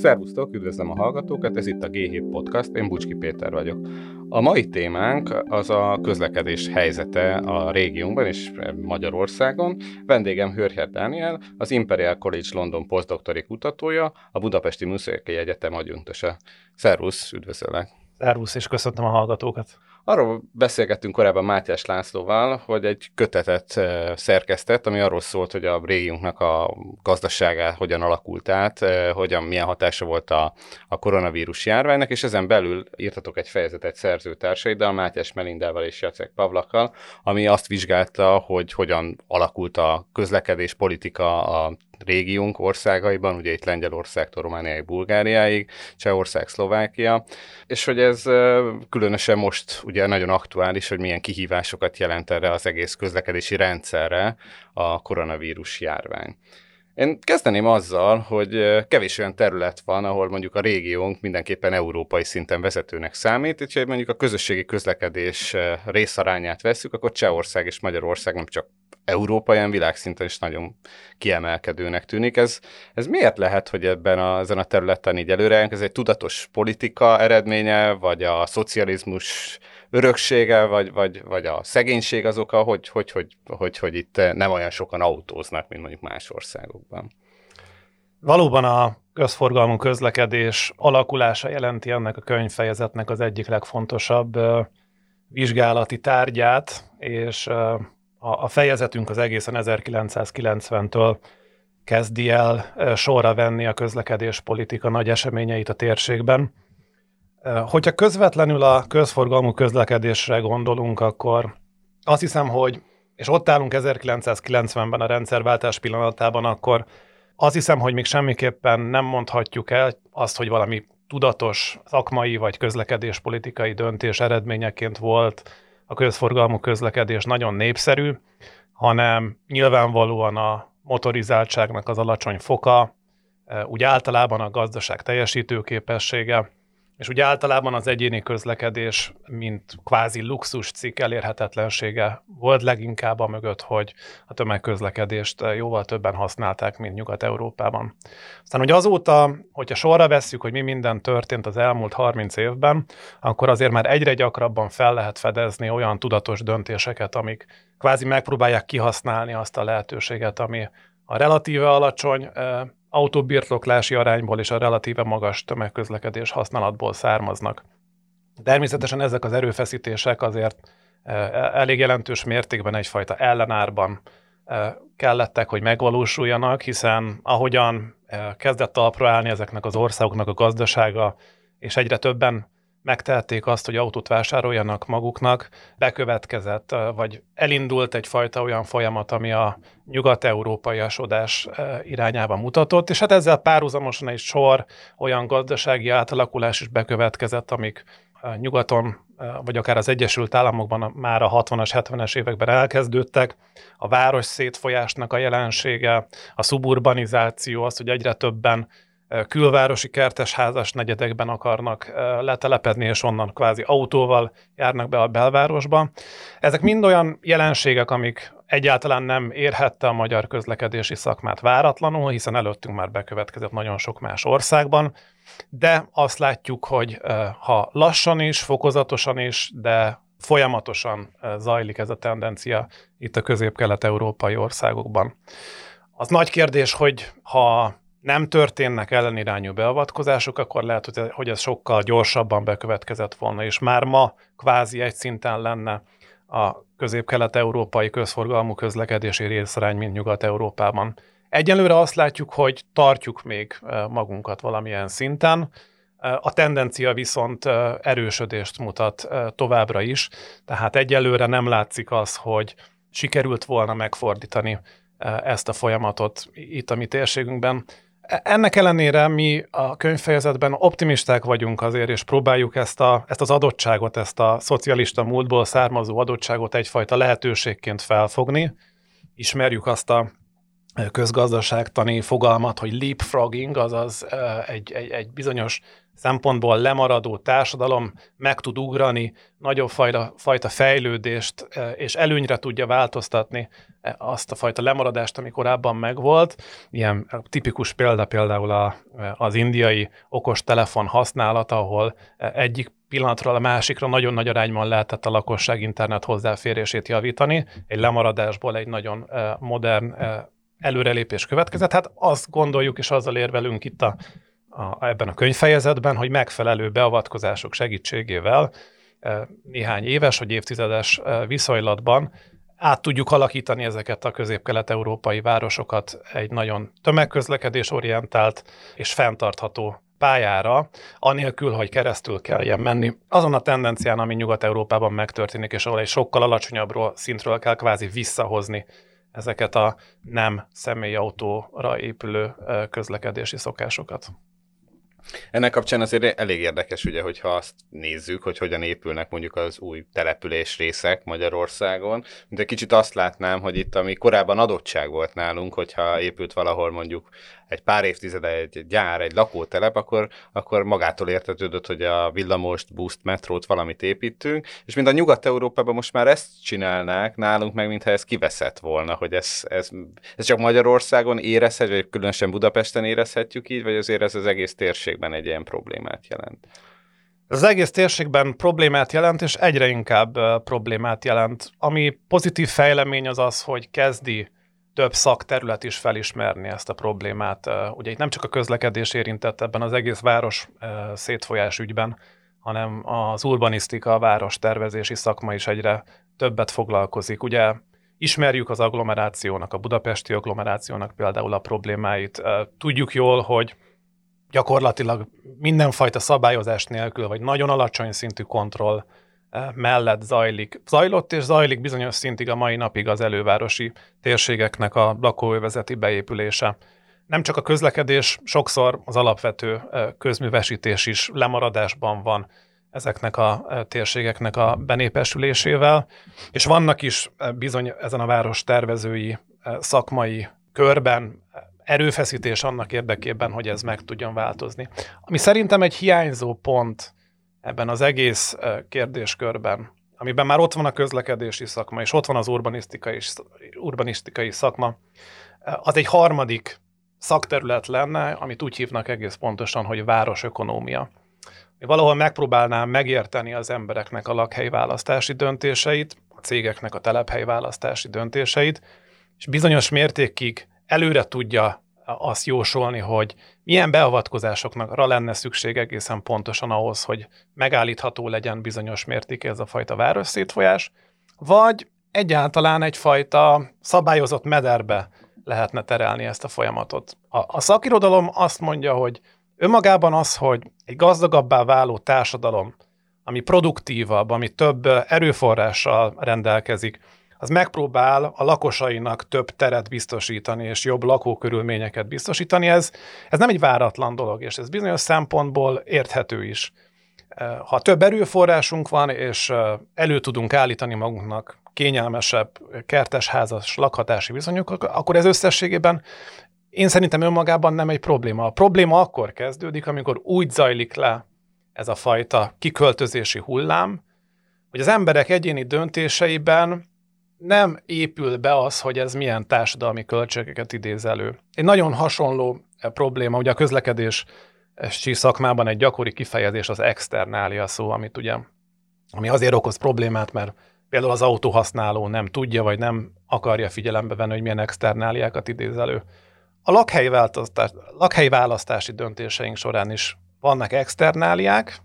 Szervusztok, üdvözlöm a hallgatókat, ez itt a G7 Podcast, én Bucski Péter vagyok. A mai témánk az a közlekedés helyzete a régiónkban és Magyarországon. Vendégem Hörher Dániel, az Imperial College London postdoktori kutatója, a Budapesti Műszaki Egyetem adjunktusa. Szervusz, üdvözöllek! Szervusz, és köszöntöm a hallgatókat! Arról beszélgettünk korábban Mátyás Lászlóval, hogy egy kötetet szerkesztett, ami arról szólt, hogy a régiónknak a gazdaságá hogyan alakult át, hogyan, milyen hatása volt a, a koronavírus járványnak, és ezen belül írtatok egy fejezetet szerzőtársaiddal, Mátyás Melindával és Jacek Pavlakkal, ami azt vizsgálta, hogy hogyan alakult a közlekedés politika a régiónk országaiban, ugye itt Lengyelországtól Romániáig, Bulgáriáig, Csehország, Szlovákia, és hogy ez különösen most ugye nagyon aktuális, hogy milyen kihívásokat jelent erre az egész közlekedési rendszerre a koronavírus járvány. Én kezdeném azzal, hogy kevés olyan terület van, ahol mondjuk a régiónk mindenképpen európai szinten vezetőnek számít, és mondjuk a közösségi közlekedés részarányát veszük, akkor Csehország és Magyarország nem csak európai, hanem világszinten is nagyon kiemelkedőnek tűnik. Ez, ez miért lehet, hogy ebben a, ezen a területen így előre Ez egy tudatos politika eredménye, vagy a szocializmus öröksége, vagy, vagy, vagy a szegénység az oka, hogy, hogy, hogy, hogy, hogy itt nem olyan sokan autóznak, mint mondjuk más országokban? Valóban a közforgalmú közlekedés alakulása jelenti ennek a könyvfejezetnek az egyik legfontosabb vizsgálati tárgyát, és a, a fejezetünk az egészen 1990-től kezdi el sorra venni a közlekedés politika nagy eseményeit a térségben. Hogyha közvetlenül a közforgalmú közlekedésre gondolunk, akkor azt hiszem, hogy, és ott állunk 1990-ben a rendszerváltás pillanatában, akkor azt hiszem, hogy még semmiképpen nem mondhatjuk el azt, hogy valami tudatos szakmai vagy közlekedéspolitikai döntés eredményeként volt a közforgalmú közlekedés nagyon népszerű, hanem nyilvánvalóan a motorizáltságnak az alacsony foka, e, úgy általában a gazdaság teljesítőképessége, és úgy általában az egyéni közlekedés, mint kvázi luxus cikk elérhetetlensége volt leginkább a mögött, hogy a tömegközlekedést jóval többen használták, mint Nyugat-Európában. Aztán, hogy azóta, hogyha sorra vesszük, hogy mi minden történt az elmúlt 30 évben, akkor azért már egyre gyakrabban fel lehet fedezni olyan tudatos döntéseket, amik kvázi megpróbálják kihasználni azt a lehetőséget, ami a relatíve alacsony autóbirtoklási arányból és a relatíve magas tömegközlekedés használatból származnak. Természetesen ezek az erőfeszítések azért e, e, elég jelentős mértékben egyfajta ellenárban e, kellettek, hogy megvalósuljanak, hiszen ahogyan kezdett talpra állni ezeknek az országoknak a gazdasága, és egyre többen megtehették azt, hogy autót vásároljanak maguknak, bekövetkezett, vagy elindult egyfajta olyan folyamat, ami a nyugat-európai asodás irányába mutatott, és hát ezzel párhuzamosan egy sor olyan gazdasági átalakulás is bekövetkezett, amik nyugaton, vagy akár az Egyesült Államokban már a 60-as, 70-es években elkezdődtek, a város szétfolyásnak a jelensége, a suburbanizáció, az, hogy egyre többen külvárosi kertes házas negyedekben akarnak letelepedni, és onnan kvázi autóval járnak be a belvárosba. Ezek mind olyan jelenségek, amik egyáltalán nem érhette a magyar közlekedési szakmát váratlanul, hiszen előttünk már bekövetkezett nagyon sok más országban, de azt látjuk, hogy ha lassan is, fokozatosan is, de folyamatosan zajlik ez a tendencia itt a közép-kelet-európai országokban. Az nagy kérdés, hogy ha nem történnek ellenirányú beavatkozások, akkor lehet, hogy ez sokkal gyorsabban bekövetkezett volna, és már ma kvázi egy szinten lenne a közép-kelet-európai közforgalmú közlekedési részarány, mint Nyugat-Európában. Egyelőre azt látjuk, hogy tartjuk még magunkat valamilyen szinten, a tendencia viszont erősödést mutat továbbra is, tehát egyelőre nem látszik az, hogy sikerült volna megfordítani ezt a folyamatot itt a mi térségünkben. Ennek ellenére mi a könyvfejezetben optimisták vagyunk azért, és próbáljuk ezt, a, ezt az adottságot, ezt a szocialista múltból származó adottságot egyfajta lehetőségként felfogni. Ismerjük azt a közgazdaságtani fogalmat, hogy leapfrogging, azaz egy, egy, egy bizonyos szempontból lemaradó társadalom meg tud ugrani, nagyobb fajta, fajta fejlődést, és előnyre tudja változtatni azt a fajta lemaradást, ami korábban megvolt. Ilyen tipikus példa például a, az indiai okos telefon használata, ahol egyik pillanatról a másikra nagyon nagy arányban lehetett a lakosság internet hozzáférését javítani. Egy lemaradásból egy nagyon modern előrelépés következett. Hát azt gondoljuk, és azzal érvelünk itt a, a, ebben a könyvfejezetben, hogy megfelelő beavatkozások segítségével néhány éves vagy évtizedes viszonylatban át tudjuk alakítani ezeket a közép-kelet-európai városokat egy nagyon tömegközlekedés orientált és fenntartható pályára, anélkül, hogy keresztül kelljen menni. Azon a tendencián, ami Nyugat-Európában megtörténik, és ahol egy sokkal alacsonyabb szintről kell kvázi visszahozni ezeket a nem személyautóra épülő közlekedési szokásokat. Ennek kapcsán azért elég érdekes, ugye, hogyha azt nézzük, hogy hogyan épülnek mondjuk az új település részek Magyarországon, mint egy kicsit azt látnám, hogy itt, ami korábban adottság volt nálunk, hogyha épült valahol mondjuk egy pár évtizede egy gyár, egy lakótelep, akkor, akkor magától értetődött, hogy a villamost, buszt, metrót valamit építünk, és mint a Nyugat-Európában most már ezt csinálnák, nálunk meg mintha ez kiveszett volna, hogy ez, ez, ez csak Magyarországon érezhető, vagy különösen Budapesten érezhetjük így, vagy azért ez az egész térségben egy ilyen problémát jelent? Az egész térségben problémát jelent, és egyre inkább problémát jelent. Ami pozitív fejlemény az az, hogy kezdi több szakterület is felismerni ezt a problémát. Ugye itt nem csak a közlekedés érintett ebben az egész város szétfolyás ügyben, hanem az urbanisztika, a város tervezési szakma is egyre többet foglalkozik. Ugye ismerjük az agglomerációnak, a budapesti agglomerációnak például a problémáit. Tudjuk jól, hogy gyakorlatilag mindenfajta szabályozás nélkül, vagy nagyon alacsony szintű kontroll mellett zajlik. Zajlott és zajlik bizonyos szintig a mai napig az elővárosi térségeknek a lakóövezeti beépülése. Nem csak a közlekedés, sokszor az alapvető közművesítés is lemaradásban van ezeknek a térségeknek a benépesülésével, és vannak is bizony ezen a város tervezői szakmai körben erőfeszítés annak érdekében, hogy ez meg tudjon változni. Ami szerintem egy hiányzó pont ebben az egész kérdéskörben, amiben már ott van a közlekedési szakma, és ott van az urbanisztikai, urbanisztikai szakma, az egy harmadik szakterület lenne, amit úgy hívnak egész pontosan, hogy városökonómia. Valahol megpróbálnám megérteni az embereknek a lakhelyválasztási döntéseit, a cégeknek a telephelyválasztási döntéseit, és bizonyos mértékig előre tudja azt jósolni, hogy milyen beavatkozásokra lenne szükség egészen pontosan ahhoz, hogy megállítható legyen bizonyos mértékű ez a fajta város szétfolyás, vagy egyáltalán egyfajta szabályozott mederbe lehetne terelni ezt a folyamatot. A, a szakirodalom azt mondja, hogy önmagában az, hogy egy gazdagabbá váló társadalom, ami produktívabb, ami több erőforrással rendelkezik, az megpróbál a lakosainak több teret biztosítani, és jobb lakókörülményeket biztosítani. Ez, ez nem egy váratlan dolog, és ez bizonyos szempontból érthető is. Ha több erőforrásunk van, és elő tudunk állítani magunknak kényelmesebb kertesházas lakhatási viszonyokat, akkor ez összességében én szerintem önmagában nem egy probléma. A probléma akkor kezdődik, amikor úgy zajlik le ez a fajta kiköltözési hullám, hogy az emberek egyéni döntéseiben nem épül be az, hogy ez milyen társadalmi költségeket idéz elő. Egy nagyon hasonló eh, probléma, ugye a közlekedés szakmában egy gyakori kifejezés az externália szó, amit ugye, ami azért okoz problémát, mert például az autóhasználó nem tudja, vagy nem akarja figyelembe venni, hogy milyen externáliákat idéz elő. A lakhelyválasztási döntéseink során is vannak externáliák,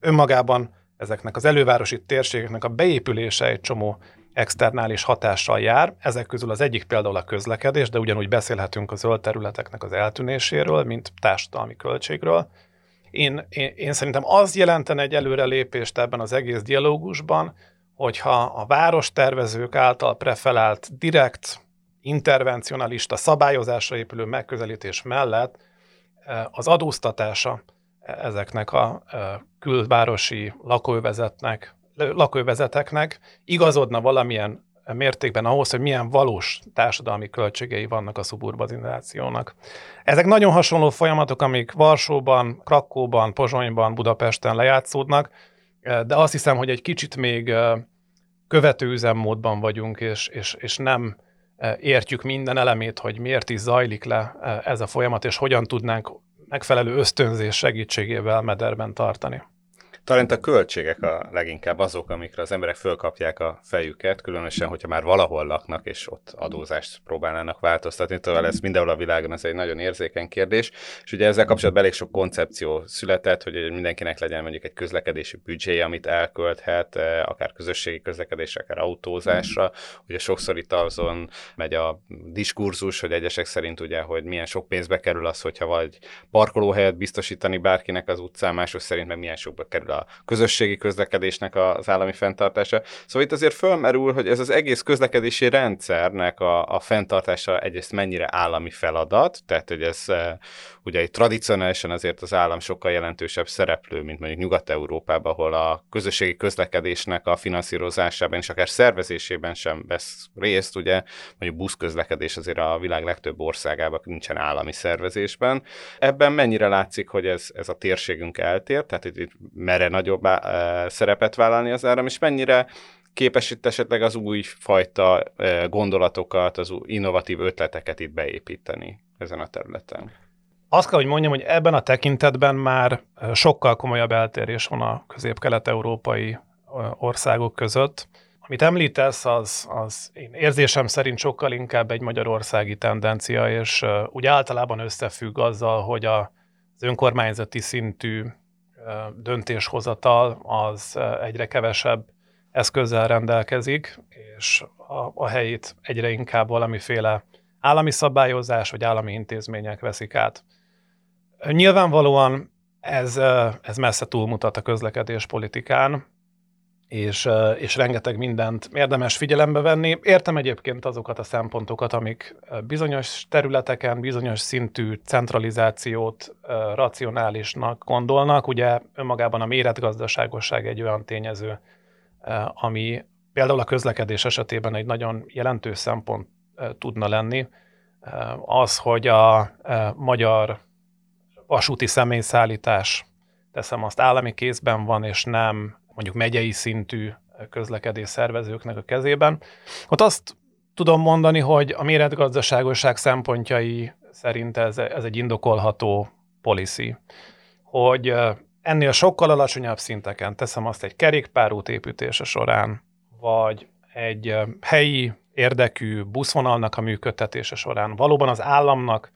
önmagában ezeknek az elővárosi térségeknek a beépülése egy csomó externális hatással jár. Ezek közül az egyik például a közlekedés, de ugyanúgy beszélhetünk a zöld területeknek az eltűnéséről, mint társadalmi költségről. Én, én, én szerintem az jelentene egy előrelépést ebben az egész dialógusban, hogyha a várostervezők által prefelált direkt, intervencionalista, szabályozásra épülő megközelítés mellett eh, az adóztatása ezeknek a eh, külvárosi lakóvezetnek lakóvezeteknek igazodna valamilyen mértékben ahhoz, hogy milyen valós társadalmi költségei vannak a szuburbanizációnak. Ezek nagyon hasonló folyamatok, amik Varsóban, Krakóban, Pozsonyban, Budapesten lejátszódnak, de azt hiszem, hogy egy kicsit még követő üzemmódban vagyunk, és, és, és nem értjük minden elemét, hogy miért is zajlik le ez a folyamat, és hogyan tudnánk megfelelő ösztönzés segítségével mederben tartani. Talán a költségek a leginkább azok, amikre az emberek fölkapják a fejüket, különösen, hogyha már valahol laknak, és ott adózást próbálnának változtatni. Tovább ez mindenhol a világon, ez egy nagyon érzékeny kérdés. És ugye ezzel kapcsolatban elég sok koncepció született, hogy mindenkinek legyen mondjuk egy közlekedési büdzséje, amit elkölthet, eh, akár közösségi közlekedésre, akár autózásra. Ugye sokszor itt azon megy a diskurzus, hogy egyesek szerint ugye, hogy milyen sok pénzbe kerül az, hogyha vagy parkolóhelyet biztosítani bárkinek az utcán, mások szerint meg milyen sokba kerül a közösségi közlekedésnek az állami fenntartása. Szóval itt azért fölmerül, hogy ez az egész közlekedési rendszernek a, a fenntartása egyrészt mennyire állami feladat, tehát hogy ez e, ugye tradicionálisan azért az állam sokkal jelentősebb szereplő, mint mondjuk Nyugat-Európában, ahol a közösségi közlekedésnek a finanszírozásában és akár szervezésében sem vesz részt, ugye mondjuk buszközlekedés azért a világ legtöbb országában nincsen állami szervezésben. Ebben mennyire látszik, hogy ez, ez a térségünk eltér, tehát itt mere nagyobb szerepet vállalni az áram, és mennyire képes itt esetleg az új fajta gondolatokat, az új innovatív ötleteket itt beépíteni ezen a területen? Azt kell, hogy mondjam, hogy ebben a tekintetben már sokkal komolyabb eltérés van a közép-kelet-európai országok között. Amit említesz, az, az én érzésem szerint sokkal inkább egy magyarországi tendencia, és úgy általában összefügg azzal, hogy a, az önkormányzati szintű döntéshozatal az egyre kevesebb eszközzel rendelkezik, és a, a helyét egyre inkább valamiféle állami szabályozás vagy állami intézmények veszik át. Nyilvánvalóan ez, ez messze túlmutat a közlekedés politikán, és, és rengeteg mindent érdemes figyelembe venni. Értem egyébként azokat a szempontokat, amik bizonyos területeken, bizonyos szintű centralizációt racionálisnak gondolnak. Ugye önmagában a méretgazdaságosság egy olyan tényező, ami például a közlekedés esetében egy nagyon jelentős szempont tudna lenni. Az, hogy a magyar vasúti személyszállítás, teszem azt, állami kézben van, és nem mondjuk megyei szintű közlekedés szervezőknek a kezében. Ott azt tudom mondani, hogy a méretgazdaságosság szempontjai szerint ez, ez egy indokolható policy, hogy ennél sokkal alacsonyabb szinteken, teszem azt egy kerékpárút építése során, vagy egy helyi érdekű buszvonalnak a működtetése során valóban az államnak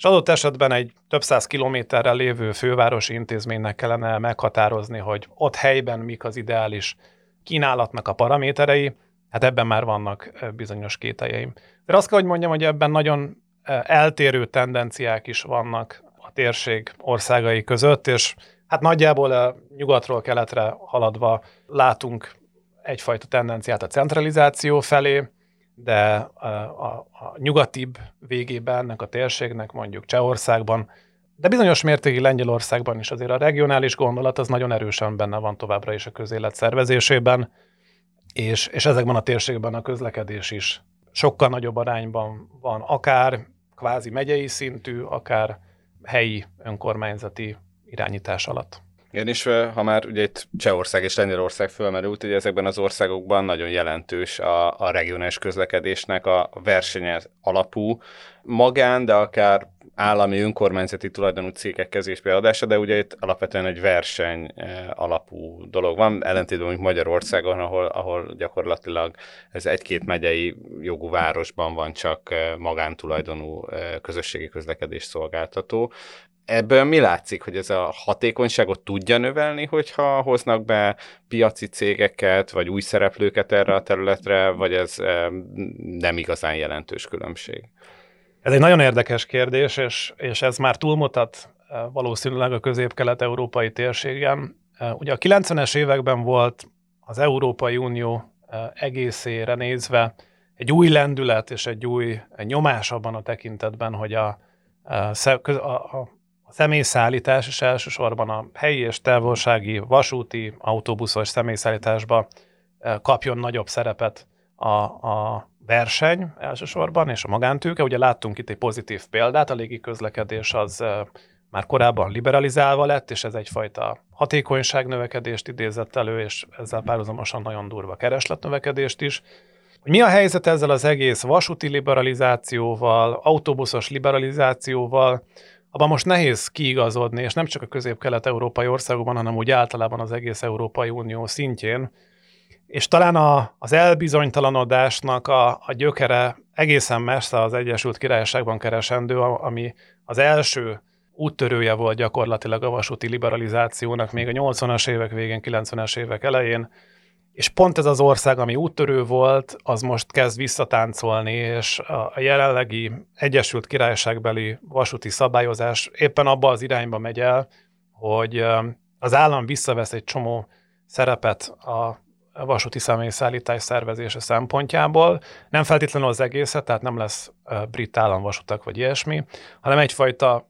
és adott esetben egy több száz kilométerrel lévő fővárosi intézménynek kellene meghatározni, hogy ott helyben mik az ideális kínálatnak a paraméterei, hát ebben már vannak bizonyos kételjeim. De azt kell, hogy mondjam, hogy ebben nagyon eltérő tendenciák is vannak a térség országai között, és hát nagyjából a nyugatról keletre haladva látunk egyfajta tendenciát a centralizáció felé, de a, a, nyugatibb végében ennek a térségnek, mondjuk Csehországban, de bizonyos mértékig Lengyelországban is azért a regionális gondolat az nagyon erősen benne van továbbra is a közélet szervezésében, és, és ezekben a térségben a közlekedés is sokkal nagyobb arányban van, akár kvázi megyei szintű, akár helyi önkormányzati irányítás alatt. Igen, és ha már ugye itt Csehország és Lengyelország fölmerült, ugye ezekben az országokban nagyon jelentős a, a regionális közlekedésnek a versenye alapú magán, de akár állami önkormányzati tulajdonú cégek kezésbe adása, de ugye itt alapvetően egy verseny alapú dolog van, ellentétben mondjuk Magyarországon, ahol, ahol gyakorlatilag ez egy-két megyei jogú városban van csak magántulajdonú közösségi közlekedés szolgáltató ebből mi látszik, hogy ez a hatékonyságot tudja növelni, hogyha hoznak be piaci cégeket, vagy új szereplőket erre a területre, vagy ez nem igazán jelentős különbség? Ez egy nagyon érdekes kérdés, és, és ez már túlmutat e, valószínűleg a közép-kelet-európai térségen. E, ugye a 90-es években volt az Európai Unió e, egészére nézve egy új lendület és egy új nyomás abban a tekintetben, hogy a, a, személyszállítás, és elsősorban a helyi és távolsági vasúti, autóbuszos személyszállításba kapjon nagyobb szerepet a, a verseny elsősorban, és a magántőke. Ugye láttunk itt egy pozitív példát, a légi közlekedés az már korábban liberalizálva lett, és ez egyfajta hatékonyságnövekedést idézett elő, és ezzel párhuzamosan nagyon durva keresletnövekedést is. Hogy mi a helyzet ezzel az egész vasúti liberalizációval, autóbuszos liberalizációval, abban most nehéz kiigazodni, és nem csak a közép-kelet-európai országokban, hanem úgy általában az egész Európai Unió szintjén. És talán a, az elbizonytalanodásnak a, a gyökere egészen messze az Egyesült Királyságban keresendő, ami az első úttörője volt gyakorlatilag a vasúti liberalizációnak még a 80-as évek végén, 90-es évek elején, és pont ez az ország, ami úttörő volt, az most kezd visszatáncolni, és a jelenlegi Egyesült Királyságbeli vasúti szabályozás éppen abba az irányba megy el, hogy az állam visszavesz egy csomó szerepet a vasúti személyszállítás szervezése szempontjából. Nem feltétlenül az egészet, tehát nem lesz brit államvasutak vagy ilyesmi, hanem egyfajta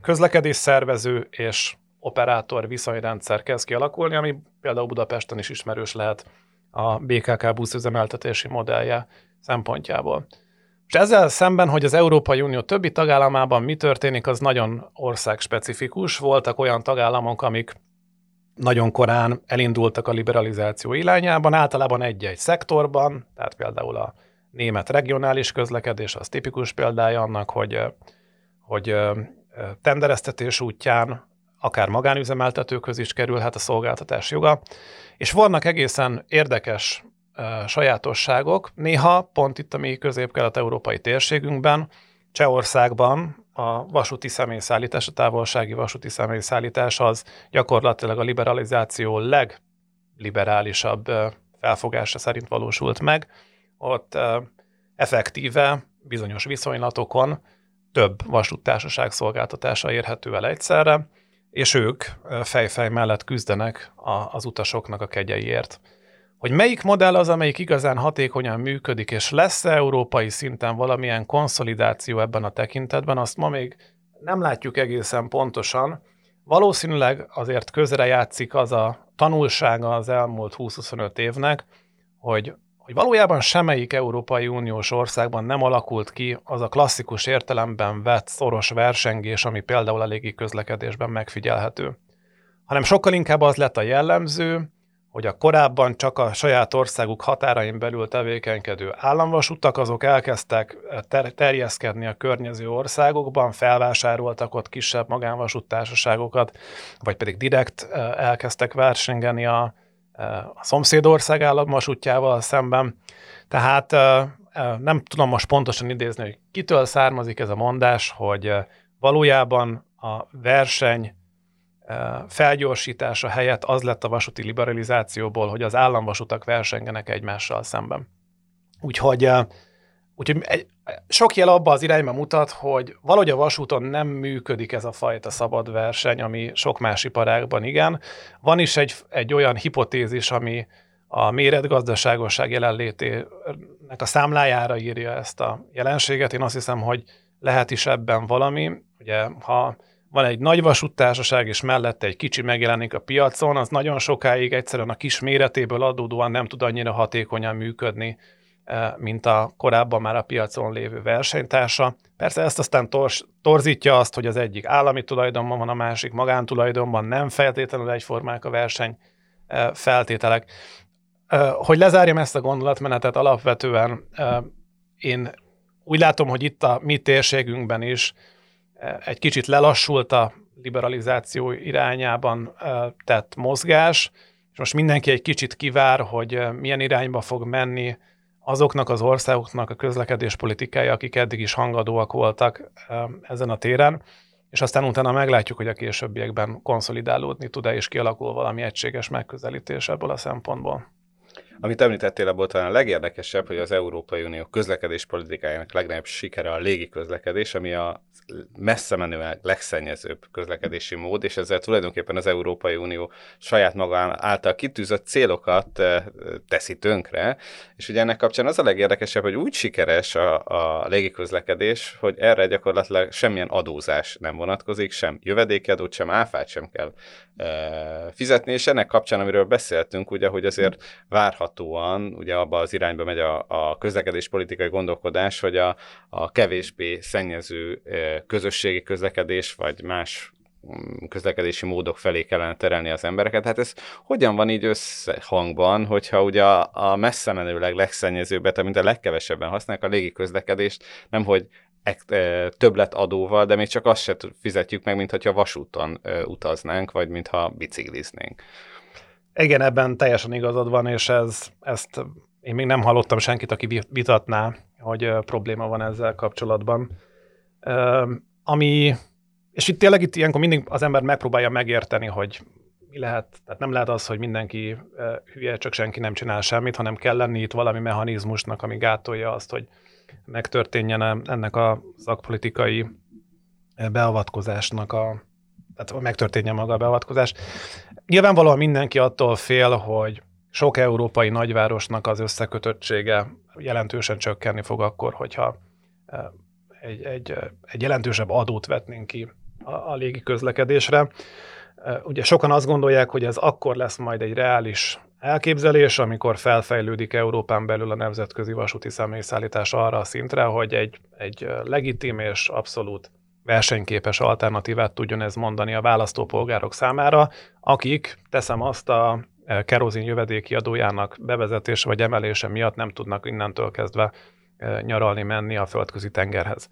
közlekedés szervező és operátor viszonyrendszer kezd kialakulni, ami például Budapesten is ismerős lehet a BKK buszüzemeltetési modellje szempontjából. És ezzel szemben, hogy az Európai Unió többi tagállamában mi történik, az nagyon országspecifikus. Voltak olyan tagállamok, amik nagyon korán elindultak a liberalizáció irányában, általában egy-egy szektorban, tehát például a német regionális közlekedés az tipikus példája annak, hogy, hogy tendereztetés útján akár magánüzemeltetőkhöz is kerülhet a szolgáltatás joga, és vannak egészen érdekes sajátosságok. Néha pont itt a mi közép-kelet-európai térségünkben, Csehországban a vasúti személyszállítás, a távolsági vasúti személyszállítás az gyakorlatilag a liberalizáció legliberálisabb felfogása szerint valósult meg. Ott effektíve bizonyos viszonylatokon több vasúttársaság szolgáltatása érhető el egyszerre, és ők fejfej mellett küzdenek az utasoknak a kegyeiért. Hogy melyik modell az, amelyik igazán hatékonyan működik, és lesz-e európai szinten valamilyen konszolidáció ebben a tekintetben, azt ma még nem látjuk egészen pontosan. Valószínűleg azért közre játszik az a tanulsága az elmúlt 20-25 évnek, hogy valójában semmelyik Európai Uniós országban nem alakult ki az a klasszikus értelemben vett szoros versengés, ami például a légi közlekedésben megfigyelhető. Hanem sokkal inkább az lett a jellemző, hogy a korábban csak a saját országuk határain belül tevékenykedő államvasutak, azok elkezdtek ter- terjeszkedni a környező országokban, felvásároltak ott kisebb magánvasuttársaságokat, vagy pedig direkt eh, elkezdtek versengeni a, a szomszédország államvasútjával szemben. Tehát nem tudom most pontosan idézni, hogy kitől származik ez a mondás, hogy valójában a verseny felgyorsítása helyett az lett a vasúti liberalizációból, hogy az államvasutak versengenek egymással szemben. Úgyhogy, úgyhogy egy, sok jel abba az irányba mutat, hogy valahogy a vasúton nem működik ez a fajta szabad verseny, ami sok más iparágban igen. Van is egy, egy olyan hipotézis, ami a méretgazdaságosság jelenlétének a számlájára írja ezt a jelenséget. Én azt hiszem, hogy lehet is ebben valami. Ugye, ha van egy nagy vasúttársaság, és mellette egy kicsi megjelenik a piacon, az nagyon sokáig egyszerűen a kis méretéből adódóan nem tud annyira hatékonyan működni, mint a korábban már a piacon lévő versenytársa. Persze ezt aztán tors, torzítja azt, hogy az egyik állami tulajdonban van, a másik magántulajdonban, nem feltétlenül egyformák a verseny feltételek. Hogy lezárjam ezt a gondolatmenetet, alapvetően én úgy látom, hogy itt a mi térségünkben is egy kicsit lelassult a liberalizáció irányában tett mozgás, és most mindenki egy kicsit kivár, hogy milyen irányba fog menni azoknak az országoknak a közlekedés politikája, akik eddig is hangadóak voltak ezen a téren, és aztán utána meglátjuk, hogy a későbbiekben konszolidálódni tud-e és kialakul valami egységes megközelítés ebből a szempontból. Amit említettél, abból talán a legérdekesebb, hogy az Európai Unió közlekedés politikájának legnagyobb sikere a légi közlekedés, ami a messze menően legszennyezőbb közlekedési mód, és ezzel tulajdonképpen az Európai Unió saját maga által kitűzött célokat eh, teszi tönkre, és ugye ennek kapcsán az a legérdekesebb, hogy úgy sikeres a, a légiközlekedés, hogy erre gyakorlatilag semmilyen adózás nem vonatkozik, sem jövedékadót, sem áfát sem kell e, fizetni, és ennek kapcsán, amiről beszéltünk, ugye, hogy azért várhat várhatóan ugye abba az irányba megy a, a közlekedéspolitikai gondolkodás, hogy a, a kevésbé szennyező közösségi közlekedés, vagy más mm, közlekedési módok felé kellene terelni az embereket. Hát ez hogyan van így összehangban, hogyha ugye a, a messze menőleg legszennyezőbbet, mint a legkevesebben használják a légi közlekedést, nem hogy többlet adóval, de még csak azt se fizetjük meg, mint hogyha vasúton utaznánk, vagy mintha bicikliznénk. Igen, ebben teljesen igazad van, és ez, ezt én még nem hallottam senkit, aki vitatná, hogy probléma van ezzel kapcsolatban. Ami, és itt tényleg itt ilyenkor mindig az ember megpróbálja megérteni, hogy mi lehet, tehát nem lehet az, hogy mindenki hülye, csak senki nem csinál semmit, hanem kell lenni itt valami mechanizmusnak, ami gátolja azt, hogy megtörténjen ennek a szakpolitikai beavatkozásnak a, tehát megtörténjen maga a beavatkozás. Nyilvánvalóan mindenki attól fél, hogy sok európai nagyvárosnak az összekötöttsége jelentősen csökkenni fog akkor, hogyha egy, egy, egy jelentősebb adót vetnénk ki a, a légi közlekedésre. Ugye sokan azt gondolják, hogy ez akkor lesz majd egy reális elképzelés, amikor felfejlődik Európán belül a nemzetközi vasúti személyszállítás arra a szintre, hogy egy, egy legitim és abszolút versenyképes alternatívát tudjon ez mondani a választópolgárok számára, akik, teszem azt, a e, kerozin jövedéki adójának bevezetése vagy emelése miatt nem tudnak innentől kezdve e, nyaralni menni a földközi tengerhez.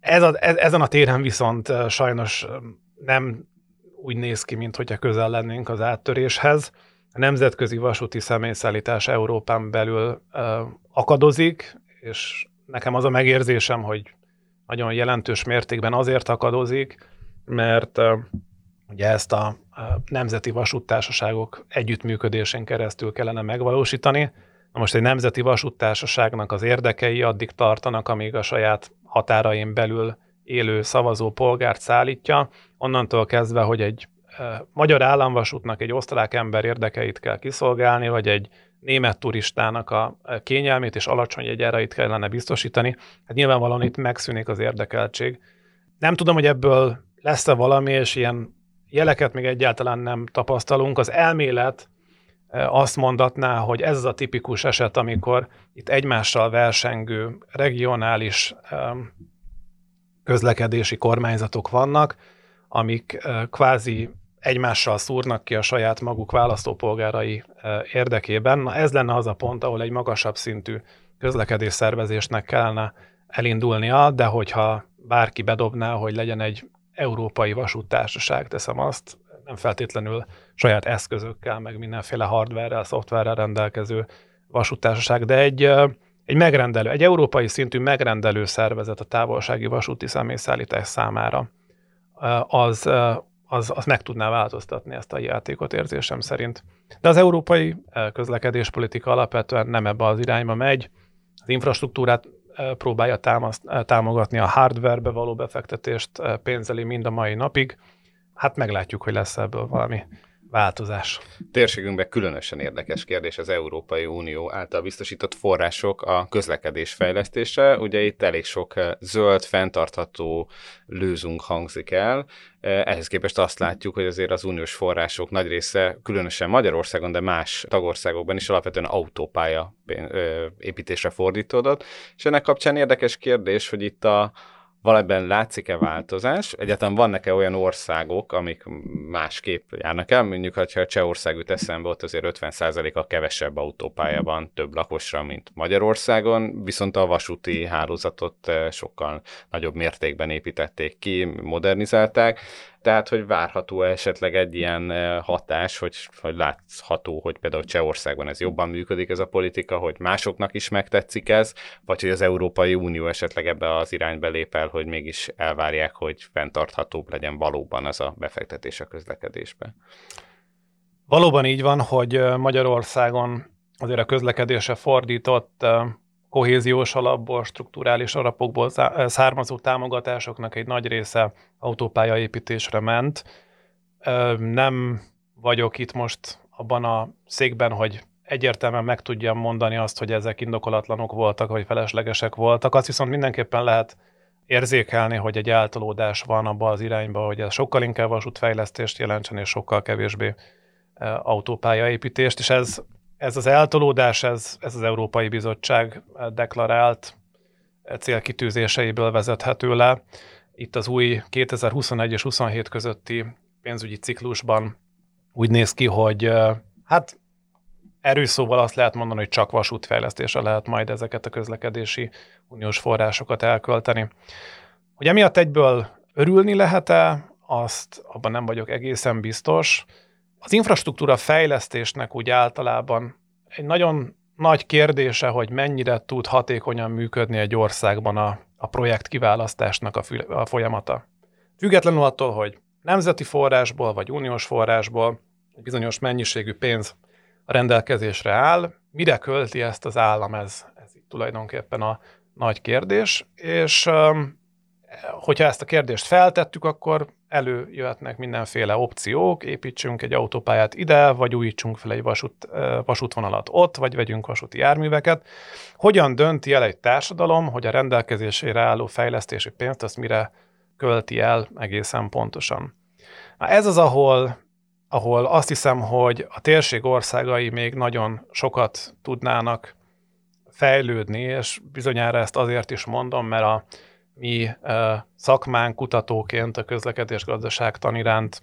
Ez a, ez, ezen a téren viszont e, sajnos nem úgy néz ki, mint hogyha közel lennénk az áttöréshez. A nemzetközi vasúti személyszállítás Európán belül akadozik, és nekem az a megérzésem, hogy nagyon jelentős mértékben azért akadozik, mert ugye ezt a nemzeti vasúttársaságok együttműködésén keresztül kellene megvalósítani. Na most egy nemzeti vasúttársaságnak az érdekei addig tartanak, amíg a saját határain belül élő szavazó polgárt szállítja, onnantól kezdve, hogy egy magyar államvasútnak egy osztrák ember érdekeit kell kiszolgálni, vagy egy német turistának a kényelmét és alacsony jegyárait kellene biztosítani. Hát nyilvánvalóan itt megszűnik az érdekeltség. Nem tudom, hogy ebből lesz-e valami, és ilyen jeleket még egyáltalán nem tapasztalunk. Az elmélet azt mondatná, hogy ez a tipikus eset, amikor itt egymással versengő regionális közlekedési kormányzatok vannak, amik kvázi egymással szúrnak ki a saját maguk választópolgárai érdekében. Na ez lenne az a pont, ahol egy magasabb szintű közlekedés szervezésnek kellene elindulnia, de hogyha bárki bedobná, hogy legyen egy európai vasúttársaság, teszem azt, nem feltétlenül saját eszközökkel, meg mindenféle hardverrel, szoftverrel rendelkező vasúttársaság, de egy, egy megrendelő, egy európai szintű megrendelő szervezet a távolsági vasúti személyszállítás számára, az az, az meg tudná változtatni ezt a játékot érzésem szerint. De az európai eh, közlekedéspolitika alapvetően nem ebbe az irányba megy. Az infrastruktúrát eh, próbálja támaszt, eh, támogatni, a hardwarebe való befektetést pénzeli mind a mai napig. Hát meglátjuk, hogy lesz ebből valami változás. Térségünkben különösen érdekes kérdés az Európai Unió által biztosított források a közlekedés fejlesztése. Ugye itt elég sok eh, zöld, fenntartható lőzünk hangzik el. Eh, ehhez képest azt látjuk, hogy azért az uniós források nagy része, különösen Magyarországon, de más tagországokban is alapvetően autópálya eh, építésre fordítódott. És ennek kapcsán érdekes kérdés, hogy itt a, valamiben látszik-e változás? Egyáltalán vannak-e olyan országok, amik másképp járnak el? Mondjuk, ha Csehország jut eszembe, ott azért 50%-a kevesebb autópálya van több lakosra, mint Magyarországon, viszont a vasúti hálózatot eh, sokkal nagyobb mértékben építették ki, modernizálták. Tehát, hogy várható esetleg egy ilyen hatás, hogy, hogy látható, hogy például Csehországban ez jobban működik ez a politika, hogy másoknak is megtetszik ez, vagy hogy az Európai Unió esetleg ebbe az irányba lép el, hogy mégis elvárják, hogy fenntarthatóbb legyen valóban az a befektetés a közlekedésbe. Valóban így van, hogy Magyarországon azért a közlekedése fordított kohéziós alapból, strukturális alapokból származó támogatásoknak egy nagy része autópályaépítésre ment. Nem vagyok itt most abban a székben, hogy egyértelműen meg tudjam mondani azt, hogy ezek indokolatlanok voltak, vagy feleslegesek voltak. Azt viszont mindenképpen lehet érzékelni, hogy egy eltolódás van abba az irányba, hogy ez sokkal inkább vasútfejlesztést jelentsen, és sokkal kevésbé autópályaépítést, és ez ez az eltolódás, ez, ez az Európai Bizottság deklarált célkitűzéseiből vezethető le. Itt az új 2021 és 27 közötti pénzügyi ciklusban úgy néz ki, hogy hát erős szóval azt lehet mondani, hogy csak vasútfejlesztésre lehet majd ezeket a közlekedési uniós forrásokat elkölteni. Hogy emiatt egyből örülni lehet-e, azt abban nem vagyok egészen biztos. Az infrastruktúra fejlesztésnek úgy általában egy nagyon nagy kérdése, hogy mennyire tud hatékonyan működni egy országban a, a projekt kiválasztásnak a, fü- a folyamata. Függetlenül attól, hogy nemzeti forrásból vagy uniós forrásból bizonyos mennyiségű pénz a rendelkezésre áll, mire költi ezt az állam, ez, ez itt tulajdonképpen a nagy kérdés, és hogyha ezt a kérdést feltettük, akkor előjöhetnek mindenféle opciók, építsünk egy autópályát ide, vagy újítsunk fel egy vasút, vasútvonalat ott, vagy vegyünk vasúti járműveket. Hogyan dönti el egy társadalom, hogy a rendelkezésére álló fejlesztési pénzt azt mire költi el egészen pontosan? Na ez az, ahol, ahol azt hiszem, hogy a térség országai még nagyon sokat tudnának fejlődni, és bizonyára ezt azért is mondom, mert a mi szakmánk kutatóként a közlekedés gazdaságtan iránt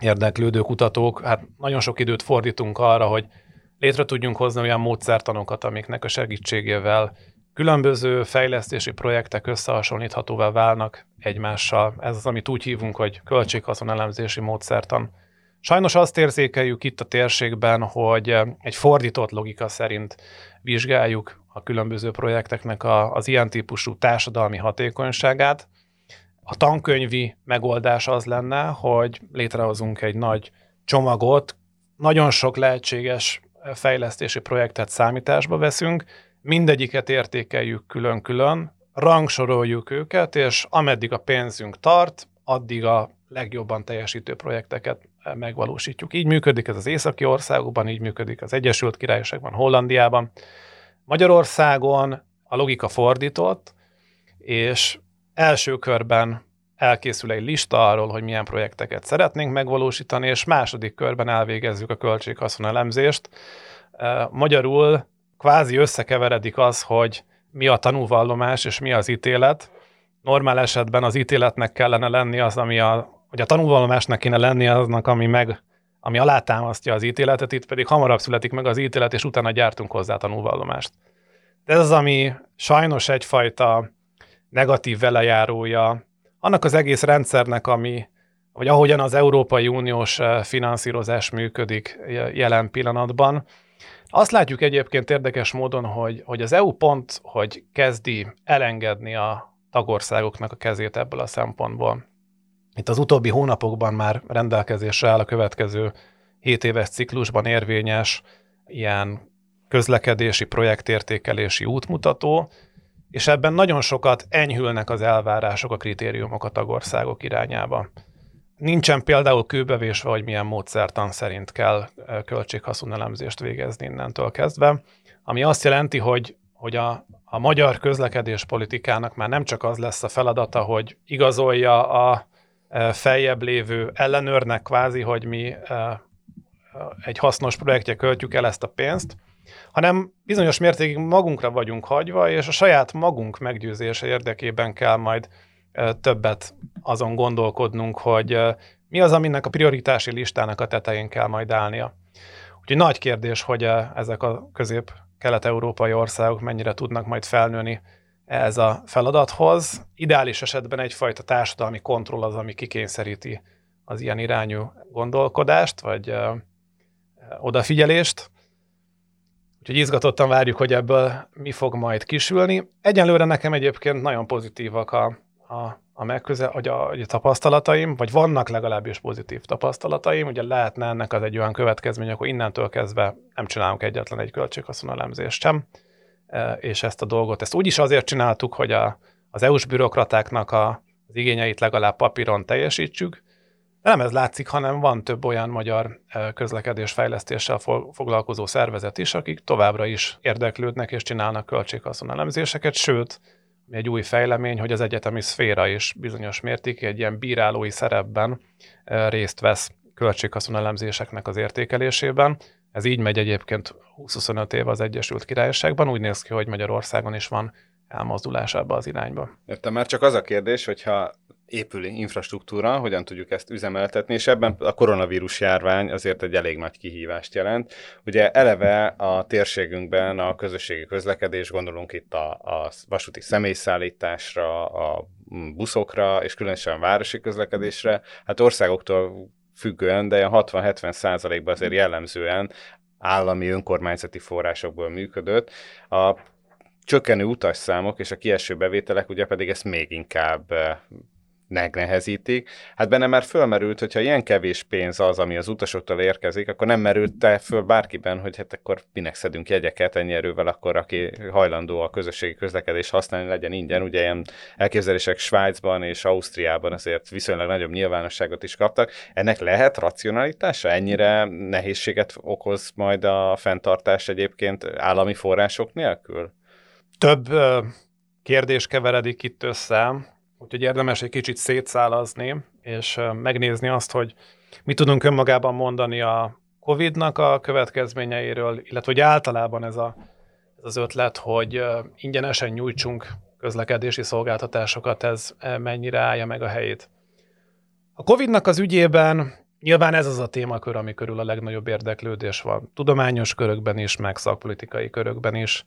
érdeklődő kutatók, hát nagyon sok időt fordítunk arra, hogy létre tudjunk hozni olyan módszertanokat, amiknek a segítségével különböző fejlesztési projektek összehasonlíthatóvá válnak egymással. Ez az, amit úgy hívunk, hogy költséghaszonelemzési módszertan. Sajnos azt érzékeljük itt a térségben, hogy egy fordított logika szerint vizsgáljuk a különböző projekteknek a, az ilyen típusú társadalmi hatékonyságát. A tankönyvi megoldás az lenne, hogy létrehozunk egy nagy csomagot, nagyon sok lehetséges fejlesztési projektet számításba veszünk, mindegyiket értékeljük külön-külön, rangsoroljuk őket, és ameddig a pénzünk tart, addig a legjobban teljesítő projekteket megvalósítjuk. Így működik ez az északi országokban, így működik az Egyesült Királyságban, Hollandiában. Magyarországon a logika fordított, és első körben elkészül egy lista arról, hogy milyen projekteket szeretnénk megvalósítani, és második körben elvégezzük a költséghaszon elemzést. Magyarul kvázi összekeveredik az, hogy mi a tanúvallomás és mi az ítélet. Normál esetben az ítéletnek kellene lenni az, ami a, vagy a tanúvallomásnak kéne lenni aznak, ami meg ami alátámasztja az ítéletet, itt pedig hamarabb születik meg az ítélet, és utána gyártunk hozzá tanúvallomást. De ez az, ami sajnos egyfajta negatív velejárója annak az egész rendszernek, ami, vagy ahogyan az Európai Uniós eh, finanszírozás működik jelen pillanatban. Azt látjuk egyébként érdekes módon, hogy, hogy az EU pont, hogy kezdi elengedni a tagországoknak a kezét ebből a szempontból. Itt az utóbbi hónapokban már rendelkezésre áll a következő 7 éves ciklusban érvényes ilyen közlekedési projektértékelési útmutató, és ebben nagyon sokat enyhülnek az elvárások, a kritériumok a tagországok irányába. Nincsen például kőbevésve, hogy milyen módszertan szerint kell költséghaszonelemzést végezni innentől kezdve, ami azt jelenti, hogy, hogy a, a magyar közlekedéspolitikának már nem csak az lesz a feladata, hogy igazolja a feljebb lévő ellenőrnek kvázi, hogy mi egy hasznos projektje költjük el ezt a pénzt, hanem bizonyos mértékig magunkra vagyunk hagyva, és a saját magunk meggyőzése érdekében kell majd többet azon gondolkodnunk, hogy mi az, aminek a prioritási listának a tetején kell majd állnia. Úgyhogy nagy kérdés, hogy ezek a közép-kelet-európai országok mennyire tudnak majd felnőni ez a feladathoz. Ideális esetben egyfajta társadalmi kontroll az, ami kikényszeríti az ilyen irányú gondolkodást, vagy ö, odafigyelést. Úgyhogy izgatottan várjuk, hogy ebből mi fog majd kisülni. Egyenlőre nekem egyébként nagyon pozitívak a, a, a megköze, a, a, a tapasztalataim, vagy vannak legalábbis pozitív tapasztalataim. Ugye lehetne ennek az egy olyan következmény, akkor innentől kezdve nem csinálunk egyetlen egy költséghaszonelemzést sem és ezt a dolgot, ezt úgy is azért csináltuk, hogy a, az EU-s bürokratáknak a, az igényeit legalább papíron teljesítsük, de nem ez látszik, hanem van több olyan magyar közlekedés fejlesztéssel foglalkozó szervezet is, akik továbbra is érdeklődnek és csinálnak költséghaszon elemzéseket, sőt, egy új fejlemény, hogy az egyetemi szféra is bizonyos mértékig egy ilyen bírálói szerepben részt vesz költséghaszon elemzéseknek az értékelésében. Ez így megy egyébként 20-25 év az Egyesült Királyságban, úgy néz ki, hogy Magyarországon is van elmozdulás ebbe az irányba. Értem, már csak az a kérdés, hogyha épül infrastruktúra, hogyan tudjuk ezt üzemeltetni, és ebben a koronavírus járvány azért egy elég nagy kihívást jelent. Ugye eleve a térségünkben a közösségi közlekedés, gondolunk itt a, a vasúti személyszállításra, a buszokra, és különösen a városi közlekedésre, hát országoktól függően, de 60-70 százalékban azért jellemzően állami önkormányzati forrásokból működött. A csökkenő utasszámok és a kieső bevételek ugye pedig ezt még inkább megnehezítik. Hát benne már fölmerült, hogyha ilyen kevés pénz az, ami az utasoktól érkezik, akkor nem merült te föl bárkiben, hogy hát akkor minek szedünk jegyeket ennyi erővel, akkor aki hajlandó a közösségi közlekedés használni, legyen ingyen. Ugye ilyen elképzelések Svájcban és Ausztriában azért viszonylag nagyobb nyilvánosságot is kaptak. Ennek lehet racionalitása? Ennyire nehézséget okoz majd a fenntartás egyébként állami források nélkül? Több kérdés keveredik itt össze Úgyhogy érdemes egy kicsit szétszálazni, és megnézni azt, hogy mit tudunk önmagában mondani a COVID-nak a következményeiről, illetve hogy általában ez, a, ez az ötlet, hogy ingyenesen nyújtsunk közlekedési szolgáltatásokat, ez mennyire állja meg a helyét. A COVID-nak az ügyében nyilván ez az a témakör, ami körül a legnagyobb érdeklődés van. Tudományos körökben is, meg szakpolitikai körökben is.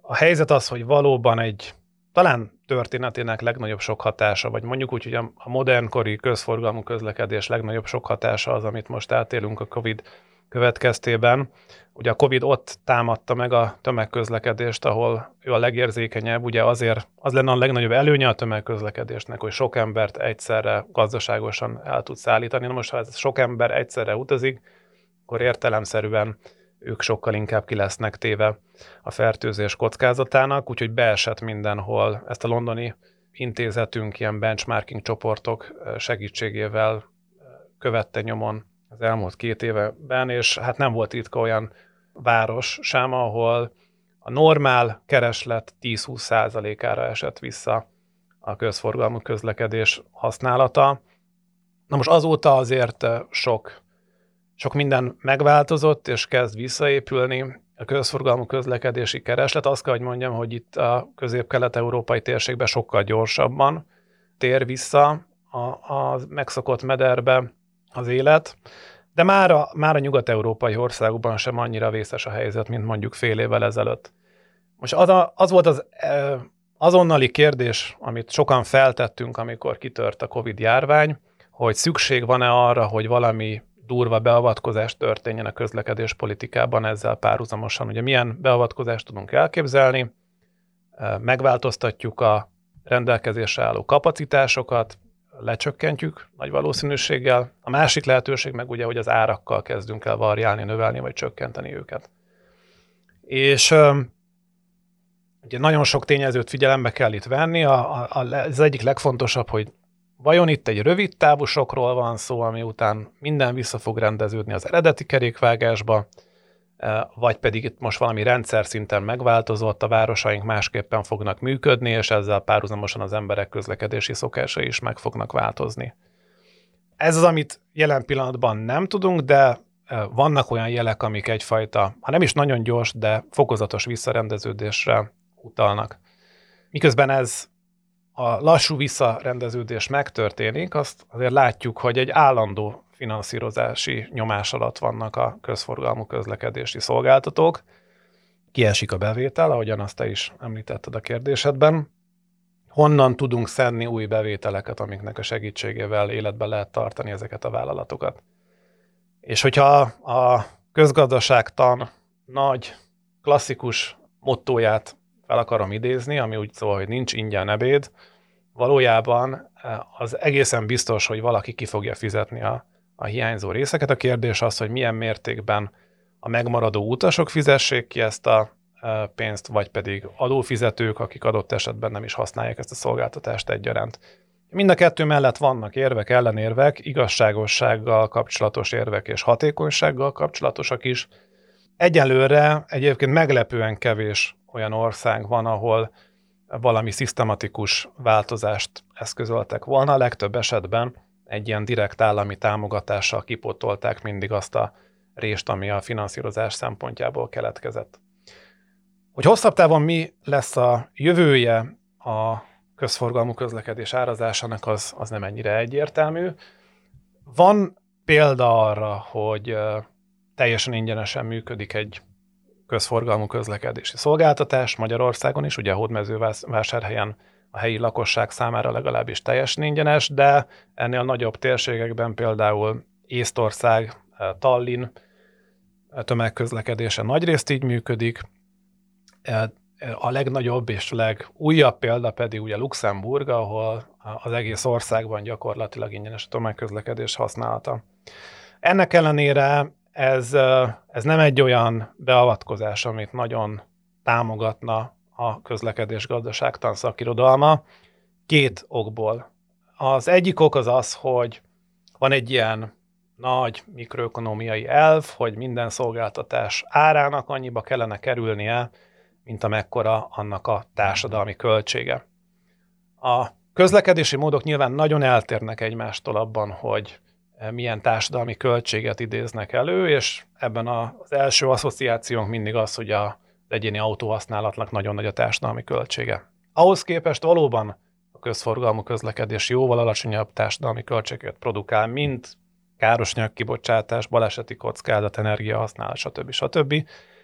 A helyzet az, hogy valóban egy talán történetének legnagyobb sok hatása, vagy mondjuk úgy, hogy a, modernkori közforgalmú közlekedés legnagyobb sok hatása az, amit most átélünk a COVID következtében. Ugye a COVID ott támadta meg a tömegközlekedést, ahol ő a legérzékenyebb, ugye azért az lenne a legnagyobb előnye a tömegközlekedésnek, hogy sok embert egyszerre gazdaságosan el tud szállítani. Na most, ha ez sok ember egyszerre utazik, akkor értelemszerűen ők sokkal inkább ki lesznek téve a fertőzés kockázatának, úgyhogy beesett mindenhol. Ezt a londoni intézetünk ilyen benchmarking csoportok segítségével követte nyomon az elmúlt két évben, és hát nem volt itt olyan város sem, ahol a normál kereslet 10-20 százalékára esett vissza a közforgalmú közlekedés használata. Na most azóta azért sok sok minden megváltozott, és kezd visszaépülni a közforgalmú közlekedési kereslet. Azt kell, hogy mondjam, hogy itt a közép-kelet-európai térségben sokkal gyorsabban tér vissza a, a megszokott mederbe az élet, de már a, már a nyugat-európai országokban sem annyira vészes a helyzet, mint mondjuk fél évvel ezelőtt. Most az, a, az volt az e, azonnali kérdés, amit sokan feltettünk, amikor kitört a Covid járvány, hogy szükség van-e arra, hogy valami durva beavatkozás történjen a közlekedés politikában ezzel párhuzamosan. Ugye milyen beavatkozást tudunk elképzelni, megváltoztatjuk a rendelkezésre álló kapacitásokat, lecsökkentjük nagy valószínűséggel. A másik lehetőség meg ugye, hogy az árakkal kezdünk el variálni, növelni vagy csökkenteni őket. És ugye nagyon sok tényezőt figyelembe kell itt venni. A, a, az egyik legfontosabb, hogy Vajon itt egy rövid távú sokról van szó, ami után minden vissza fog rendeződni az eredeti kerékvágásba, e, vagy pedig itt most valami rendszer szinten megváltozott, a városaink másképpen fognak működni, és ezzel párhuzamosan az emberek közlekedési szokásai is meg fognak változni. Ez az, amit jelen pillanatban nem tudunk, de e, vannak olyan jelek, amik egyfajta, ha nem is nagyon gyors, de fokozatos visszarendeződésre utalnak. Miközben ez a lassú visszarendeződés megtörténik, azt azért látjuk, hogy egy állandó finanszírozási nyomás alatt vannak a közforgalmú közlekedési szolgáltatók. Kiesik a bevétel, ahogyan azt te is említetted a kérdésedben. Honnan tudunk szedni új bevételeket, amiknek a segítségével életbe lehet tartani ezeket a vállalatokat? És hogyha a közgazdaságtan nagy, klasszikus mottóját fel akarom idézni, ami úgy szól, hogy nincs ingyen ebéd, valójában eh, az egészen biztos, hogy valaki ki fogja fizetni a, a hiányzó részeket. A kérdés az, hogy milyen mértékben a megmaradó utasok fizessék ki ezt a eh, pénzt, vagy pedig adófizetők, akik adott esetben nem is használják ezt a szolgáltatást egyaránt. Mind a kettő mellett vannak érvek, ellenérvek, igazságossággal kapcsolatos érvek és hatékonysággal kapcsolatosak is. Egyelőre egyébként meglepően kevés olyan ország van, ahol valami szisztematikus változást eszközöltek volna. Legtöbb esetben egy ilyen direkt állami támogatással kipotolták mindig azt a rést, ami a finanszírozás szempontjából keletkezett. Hogy hosszabb távon mi lesz a jövője a közforgalmú közlekedés árazásának, az, az nem ennyire egyértelmű. Van példa arra, hogy teljesen ingyenesen működik egy közforgalmú közlekedési szolgáltatás Magyarországon is, ugye a Hódmezővásárhelyen a helyi lakosság számára legalábbis teljesen ingyenes, de ennél nagyobb térségekben például Észtország, Tallinn tömegközlekedése nagyrészt így működik, a legnagyobb és legújabb példa pedig ugye Luxemburg, ahol az egész országban gyakorlatilag ingyenes a tömegközlekedés használata. Ennek ellenére ez, ez nem egy olyan beavatkozás, amit nagyon támogatna a közlekedés gazdaságtan szakirodalma, két okból. Az egyik ok az az, hogy van egy ilyen nagy mikroökonomiai elv, hogy minden szolgáltatás árának annyiba kellene kerülnie, mint amekkora annak a társadalmi költsége. A közlekedési módok nyilván nagyon eltérnek egymástól abban, hogy milyen társadalmi költséget idéznek elő, és ebben az első asszociációnk mindig az, hogy a egyéni autóhasználatnak nagyon nagy a társadalmi költsége. Ahhoz képest valóban a közforgalmú közlekedés jóval alacsonyabb társadalmi költséget produkál, mint káros kibocsátás, baleseti kockázat, energiahasználat, stb. stb.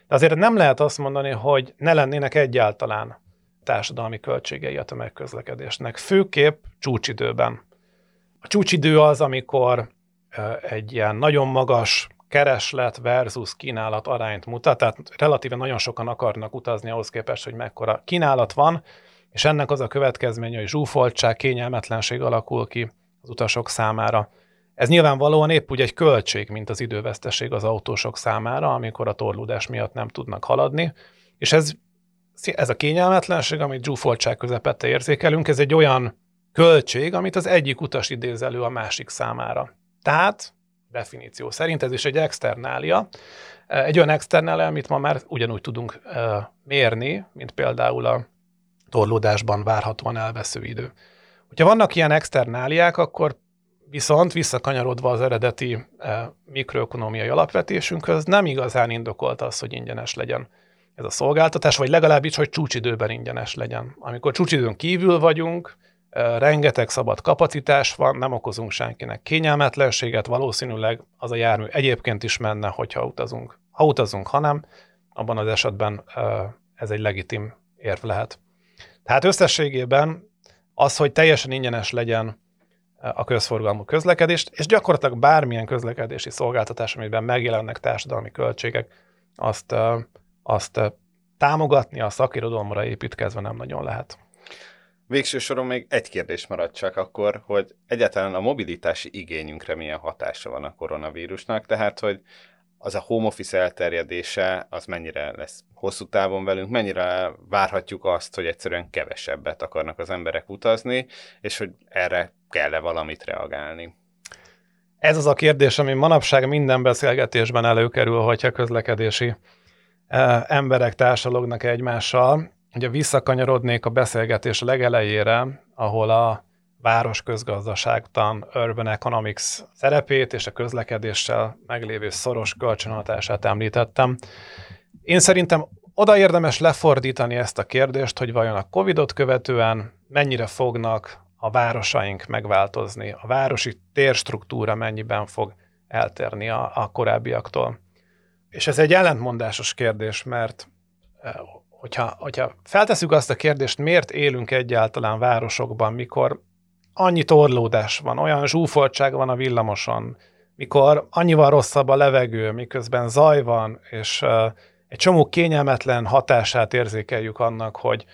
De azért nem lehet azt mondani, hogy ne lennének egyáltalán társadalmi költségei a tömegközlekedésnek, főképp csúcsidőben. A csúcsidő az, amikor egy ilyen nagyon magas kereslet versus kínálat arányt mutat, tehát relatíven nagyon sokan akarnak utazni ahhoz képest, hogy mekkora kínálat van, és ennek az a következménye, hogy zsúfoltság, kényelmetlenség alakul ki az utasok számára. Ez nyilvánvalóan épp úgy egy költség, mint az időveszteség az autósok számára, amikor a torlódás miatt nem tudnak haladni, és ez, ez a kényelmetlenség, amit zsúfoltság közepette érzékelünk, ez egy olyan költség, amit az egyik utas idéz elő a másik számára. Tehát definíció szerint ez is egy externália, egy olyan externália, amit ma már ugyanúgy tudunk mérni, mint például a torlódásban várhatóan elvesző idő. Hogyha vannak ilyen externáliák, akkor viszont visszakanyarodva az eredeti mikroökonomiai alapvetésünkhöz nem igazán indokolt az, hogy ingyenes legyen ez a szolgáltatás, vagy legalábbis, hogy csúcsidőben ingyenes legyen. Amikor csúcsidőn kívül vagyunk, rengeteg szabad kapacitás van, nem okozunk senkinek kényelmetlenséget, valószínűleg az a jármű egyébként is menne, hogyha utazunk. Ha utazunk, ha nem, abban az esetben ez egy legitim érv lehet. Tehát összességében az, hogy teljesen ingyenes legyen a közforgalmú közlekedést, és gyakorlatilag bármilyen közlekedési szolgáltatás, amiben megjelennek társadalmi költségek, azt, azt támogatni a szakirodalomra építkezve nem nagyon lehet. Végső soron még egy kérdés maradt csak akkor, hogy egyáltalán a mobilitási igényünkre milyen hatása van a koronavírusnak, tehát hogy az a home office elterjedése, az mennyire lesz hosszú távon velünk, mennyire várhatjuk azt, hogy egyszerűen kevesebbet akarnak az emberek utazni, és hogy erre kell-e valamit reagálni. Ez az a kérdés, ami manapság minden beszélgetésben előkerül, hogyha közlekedési eh, emberek társalognak egymással. Ugye visszakanyarodnék a beszélgetés legelejére, ahol a város közgazdaságtan, urban economics szerepét és a közlekedéssel meglévő szoros kölcsönhatását említettem. Én szerintem oda érdemes lefordítani ezt a kérdést, hogy vajon a Covid-ot követően mennyire fognak a városaink megváltozni, a városi térstruktúra mennyiben fog eltérni a, a korábbiaktól. És ez egy ellentmondásos kérdés, mert eh, hogyha, hogyha feltesszük azt a kérdést, miért élünk egyáltalán városokban, mikor annyi torlódás van, olyan zsúfoltság van a villamoson, mikor annyival rosszabb a levegő, miközben zaj van, és uh, egy csomó kényelmetlen hatását érzékeljük annak, hogy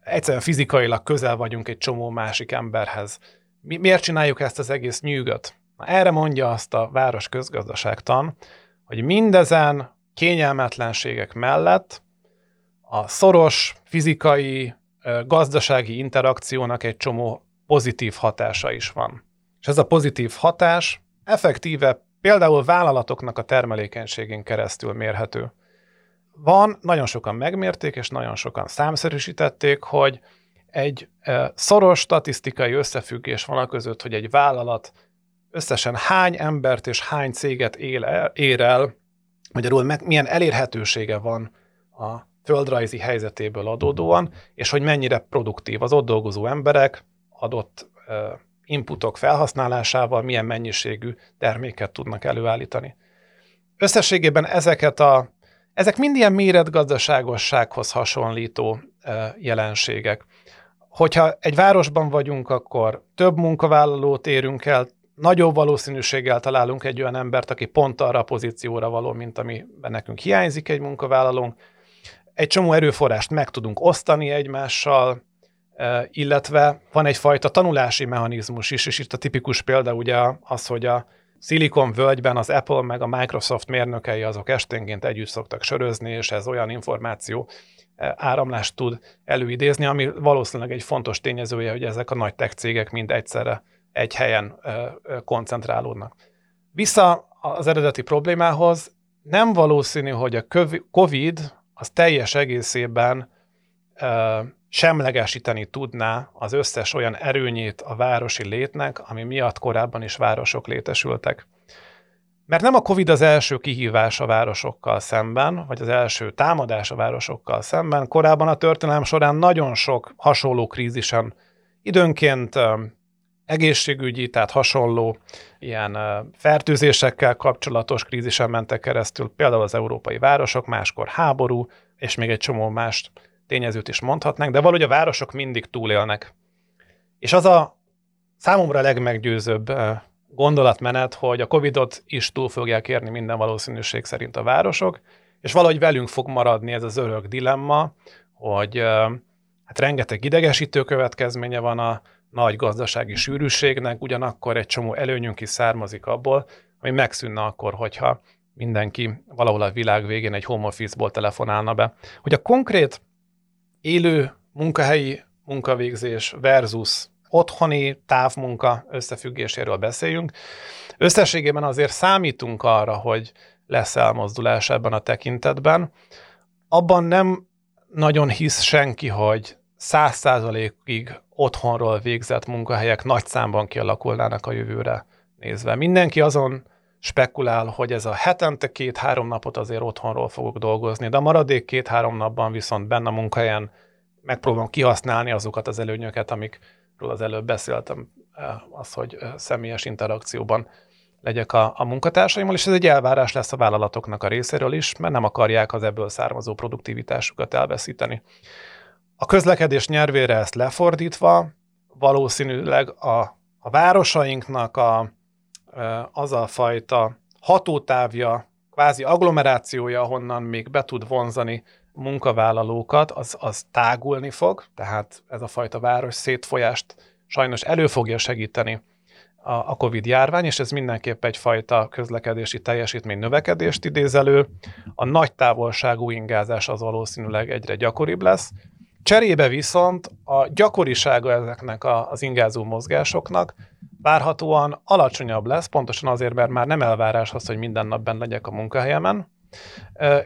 egyszerűen fizikailag közel vagyunk egy csomó másik emberhez. Mi, miért csináljuk ezt az egész nyűgöt? Na, erre mondja azt a város közgazdaságtan, hogy mindezen kényelmetlenségek mellett a szoros fizikai, gazdasági interakciónak egy csomó pozitív hatása is van. És ez a pozitív hatás effektíve például vállalatoknak a termelékenységén keresztül mérhető. Van, nagyon sokan megmérték, és nagyon sokan számszerűsítették, hogy egy szoros statisztikai összefüggés van a között, hogy egy vállalat összesen hány embert és hány céget él el, ér el magyarul meg, milyen elérhetősége van a földrajzi helyzetéből adódóan, és hogy mennyire produktív az ott dolgozó emberek adott inputok felhasználásával milyen mennyiségű terméket tudnak előállítani. Összességében ezeket a, ezek mind ilyen méretgazdaságossághoz hasonlító jelenségek. Hogyha egy városban vagyunk, akkor több munkavállalót érünk el, nagyobb valószínűséggel találunk egy olyan embert, aki pont arra a pozícióra való, mint amiben nekünk hiányzik egy munkavállalónk. Egy csomó erőforrást meg tudunk osztani egymással, illetve van egyfajta tanulási mechanizmus is, és itt a tipikus példa ugye az, hogy a Silicon völgyben az Apple meg a Microsoft mérnökei azok esténként együtt szoktak sörözni, és ez olyan információ áramlást tud előidézni, ami valószínűleg egy fontos tényezője, hogy ezek a nagy tech cégek mind egyszerre egy helyen koncentrálódnak. Vissza az eredeti problémához, nem valószínű, hogy a COVID az teljes egészében semlegesíteni tudná az összes olyan erőnyét a városi létnek, ami miatt korábban is városok létesültek. Mert nem a COVID az első kihívás a városokkal szemben, vagy az első támadás a városokkal szemben. Korábban a történelem során nagyon sok hasonló krízisen időnként egészségügyi, tehát hasonló ilyen fertőzésekkel kapcsolatos krízisen mentek keresztül, például az európai városok, máskor háború, és még egy csomó más tényezőt is mondhatnánk, de valahogy a városok mindig túlélnek. És az a számomra legmeggyőzőbb gondolatmenet, hogy a Covid-ot is túl fogják érni minden valószínűség szerint a városok, és valahogy velünk fog maradni ez az örök dilemma, hogy hát rengeteg idegesítő következménye van a nagy gazdasági sűrűségnek, ugyanakkor egy csomó előnyünk is származik abból, ami megszűnne akkor, hogyha mindenki valahol a világ végén egy home office-ból telefonálna be. Hogy a konkrét élő munkahelyi munkavégzés versus otthoni távmunka összefüggéséről beszéljünk. Összességében azért számítunk arra, hogy lesz elmozdulás ebben a tekintetben. Abban nem nagyon hisz senki, hogy száz százalékig otthonról végzett munkahelyek nagy számban kialakulnának a jövőre nézve. Mindenki azon spekulál, hogy ez a hetente két-három napot azért otthonról fogok dolgozni, de a maradék két-három napban viszont benne a munkahelyen megpróbálom kihasználni azokat az előnyöket, amikről az előbb beszéltem, eh, az, hogy eh, személyes interakcióban legyek a, a munkatársaimmal, és ez egy elvárás lesz a vállalatoknak a részéről is, mert nem akarják az ebből származó produktivitásukat elveszíteni. A közlekedés nyervére ezt lefordítva, valószínűleg a, a városainknak a, az a fajta hatótávja, kvázi agglomerációja, ahonnan még be tud vonzani munkavállalókat, az, az tágulni fog, tehát ez a fajta város szétfolyást sajnos elő fogja segíteni a, a COVID járvány, és ez mindenképp egyfajta közlekedési teljesítmény növekedést idéz elő. A nagy távolságú ingázás az valószínűleg egyre gyakoribb lesz, Cserébe viszont a gyakorisága ezeknek a, az ingázó mozgásoknak várhatóan alacsonyabb lesz, pontosan azért, mert már nem elvárás az, hogy minden nap benne legyek a munkahelyemen,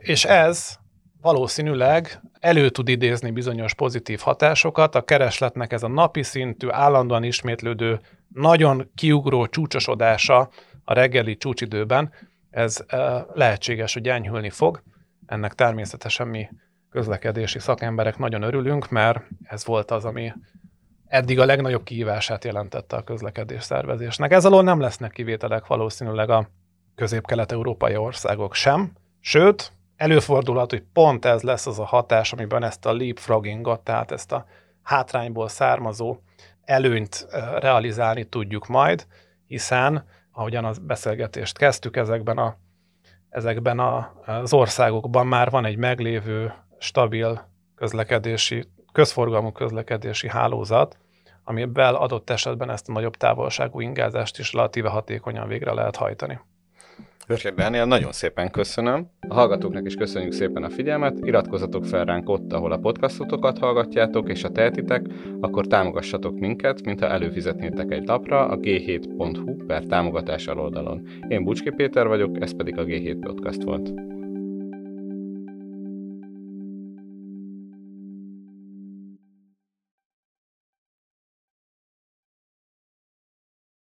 és ez valószínűleg elő tud idézni bizonyos pozitív hatásokat, a keresletnek ez a napi szintű, állandóan ismétlődő, nagyon kiugró csúcsosodása a reggeli csúcsidőben, ez lehetséges, hogy enyhülni fog. Ennek természetesen mi közlekedési szakemberek nagyon örülünk, mert ez volt az, ami eddig a legnagyobb kihívását jelentette a közlekedés szervezésnek. Ez alól nem lesznek kivételek valószínűleg a közép-kelet-európai országok sem, sőt, előfordulhat, hogy pont ez lesz az a hatás, amiben ezt a leapfroggingot, tehát ezt a hátrányból származó előnyt realizálni tudjuk majd, hiszen, ahogyan a beszélgetést kezdtük, ezekben, a, ezekben a, az országokban már van egy meglévő stabil közlekedési, közforgalmú közlekedési hálózat, amiben adott esetben ezt a nagyobb távolságú ingázást is relatíve hatékonyan végre lehet hajtani. Örkér Dániel, nagyon szépen köszönöm. A hallgatóknak is köszönjük szépen a figyelmet. Iratkozzatok fel ránk ott, ahol a podcastotokat hallgatjátok, és ha tehetitek, akkor támogassatok minket, mintha előfizetnétek egy lapra a g7.hu per támogatás oldalon. Én Bucski Péter vagyok, ez pedig a G7 Podcast volt.